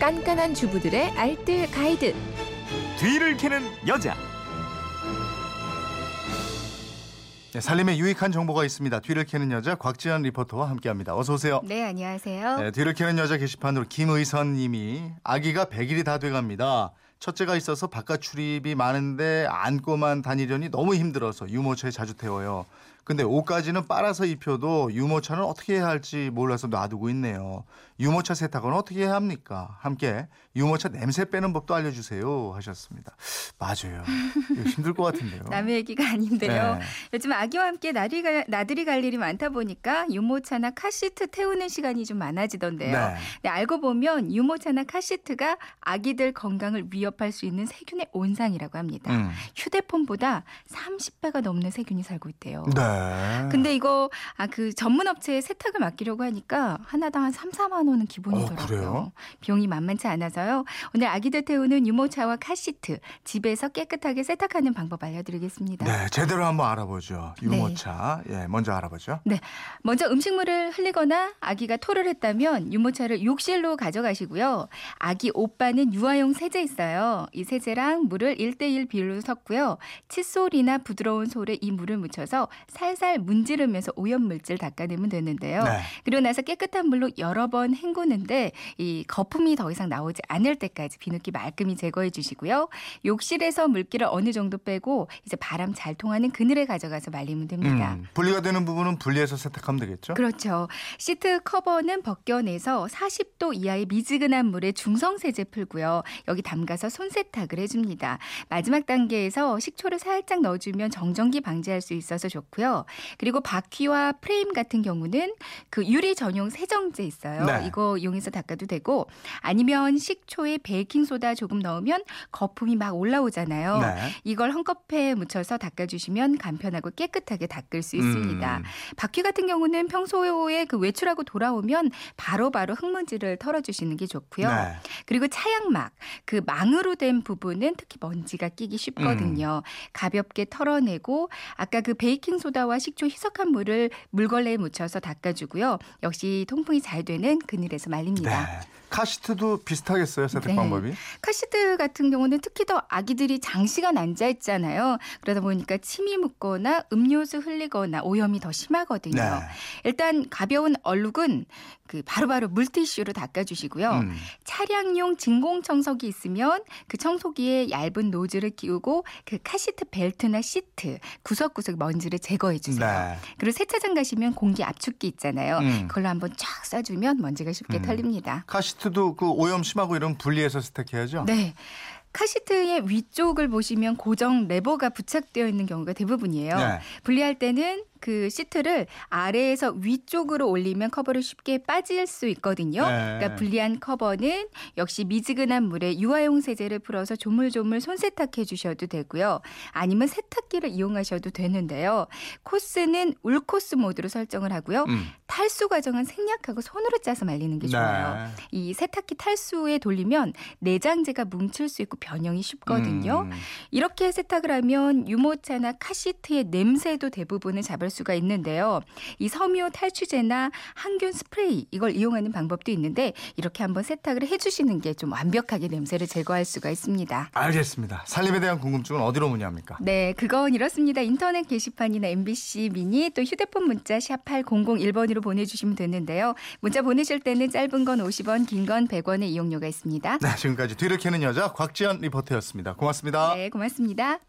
깐깐한 주부들의 알뜰 가이드. 뒤를 캐는 여자. 네, 살림에 유익한 정보가 있습니다. 뒤를 캐는 여자 곽지연 리포터와 함께합니다. 어서 오세요. 네, 안녕하세요. 네, 뒤를 캐는 여자 게시판으로 김의선 님이 아기가 100일이 다 돼갑니다. 첫째가 있어서 바깥 출입이 많은데 안고만 다니려니 너무 힘들어서 유모차에 자주 태워요. 근데 옷까지는 빨아서 입혀도 유모차는 어떻게 해야 할지 몰라서 놔두고 있네요. 유모차 세탁은 어떻게 해야 합니까? 함께 유모차 냄새 빼는 법도 알려주세요 하셨습니다. 맞아요. 이거 힘들 것 같은데요. 남의 얘기가 아닌데요. 네. 요즘 아기와 함께 나들이 갈, 나들이 갈 일이 많다 보니까 유모차나 카시트 태우는 시간이 좀 많아지던데요. 네. 네, 알고 보면 유모차나 카시트가 아기들 건강을 위협할 수 있는 세균의 온상이라고 합니다. 음. 휴대폰보다 30배가 넘는 세균이 살고 있대요. 네. 근데 이거 아 그 전문 업체에 세탁을 맡기려고 하니까 하나당 한 3, 4만 원은 어, 기본이더라고요. 그래요? 비용이 만만치 않아서요. 오늘 아기들 태우는 유모차와 카시트 집에서 깨끗하게 세탁하는 방법 알려드리겠습니다. 네, 제대로 한번 알아보죠. 유모차. 예, 먼저 알아보죠. 먼저 음식물을 흘리거나 아기가 토를 했다면 유모차를 욕실로 가져가시고요. 아기 오빠는 유아용 세제 있어요. 이 세제랑 물을 1대1 비율로 섞고요. 칫솔이나 부드러운 솔에 이 물을 묻혀서 살살 문지르면서 오염물질 닦아내면 되는데요. 네. 그리고 나서 깨끗한 물로 여러 번 헹구는데 이 거품이 더 이상 나오지 않을 때까지 비누기 말끔히 제거해 주시고요. 욕실에서 물기를 어느 정도 빼고 이제 바람 잘 통하는 그늘에 가져가서 말리면 됩니다. 음, 분리가 되는 부분은 분리해서 세탁하면 되겠죠? 그렇죠. 시트 커버는 벗겨내서 40도 이하의 미지근한 물에 중성 세제 풀고요. 여기 담가서 손 세탁을 해줍니다. 마지막 단계에서 식초를 살짝 넣어주면 정전기 방지할 수 있어서 좋고요. 그리고 바퀴와 프레임 같은 경우는 그 유리 전용 세정제 있어요. 네. 이거 이용해서 닦아도 되고 아니면 식초에 베이킹 소다 조금 넣으면 거품이 막 올라오잖아요. 네. 이걸 헝겊에 묻혀서 닦아주시면 간편하고 깨끗하게 닦을 수 있습니다. 음. 바퀴 같은 경우는 평소에 그 외출하고 돌아오면 바로바로 흙먼지를 털어주시는 게 좋고요. 네. 그리고 차양막, 그 망으로 된 부분은 특히 먼지가 끼기 쉽거든요. 음. 가볍게 털어내고 아까 그 베이킹 소다 와 식초 희석한 물을 물걸레에 묻혀서 닦아주고요. 역시 통풍이 잘 되는 그늘에서 말립니다. 네. 카시트도 비슷하겠어요, 세탁 네. 방법이? 카시트 같은 경우는 특히 더 아기들이 장시간 앉아 있잖아요. 그러다 보니까 침이 묻거나 음료수 흘리거나 오염이 더 심하거든요. 네. 일단 가벼운 얼룩은 그 바로바로 물티슈로 닦아주시고요. 음. 차량용 진공 청소기 있으면 그 청소기에 얇은 노즐을 끼우고 그 카시트 벨트나 시트 구석구석 먼지를 제거 해 주세요. 네. 그리고 세차장 가시면 공기 압축기 있잖아요. 음. 그걸로 한번 쫙 쏴주면 먼지가 쉽게 음. 털립니다. 카시트도 그 오염 심하고 이런 분리해서 세탁해야죠? 네. 카시트의 위쪽을 보시면 고정 레버가 부착되어 있는 경우가 대부분이에요. 네. 분리할 때는 그 시트를 아래에서 위쪽으로 올리면 커버를 쉽게 빠질 수 있거든요. 네. 그러니까 분리한 커버는 역시 미지근한 물에 유화용 세제를 풀어서 조물조물 손 세탁해 주셔도 되고요. 아니면 세탁기를 이용하셔도 되는데요. 코스는 울코스 모드로 설정을 하고요. 음. 탈수 과정은 생략하고 손으로 짜서 말리는 게 좋아요. 네. 이 세탁기 탈수에 돌리면 내장재가 뭉칠 수 있고 변형이 쉽거든요. 음. 이렇게 세탁을 하면 유모차나 카시트의 냄새도 대부분을 잡을 수가 있는데요. 이 섬유 탈취제나 항균 스프레이 이걸 이용하는 방법도 있는데 이렇게 한번 세탁을 해주시는 게 좀 완벽하게 냄새를 제거할 수가 있습니다. 알겠습니다. 살림에 대한 궁금증은 어디로 문의합니까? 네, 그건 이렇습니다. 인터넷 게시판이나 MBC 미니 또 휴대폰 문자 샵 8001번으로 보내주시면 되는데요. 문자 보내실 때는 짧은 건 50원, 긴 건 100원의 이용료가 있습니다. 네, 지금까지 뒤를 캐는 여자 곽지연 리포터였습니다. 고맙습니다. 네, 고맙습니다.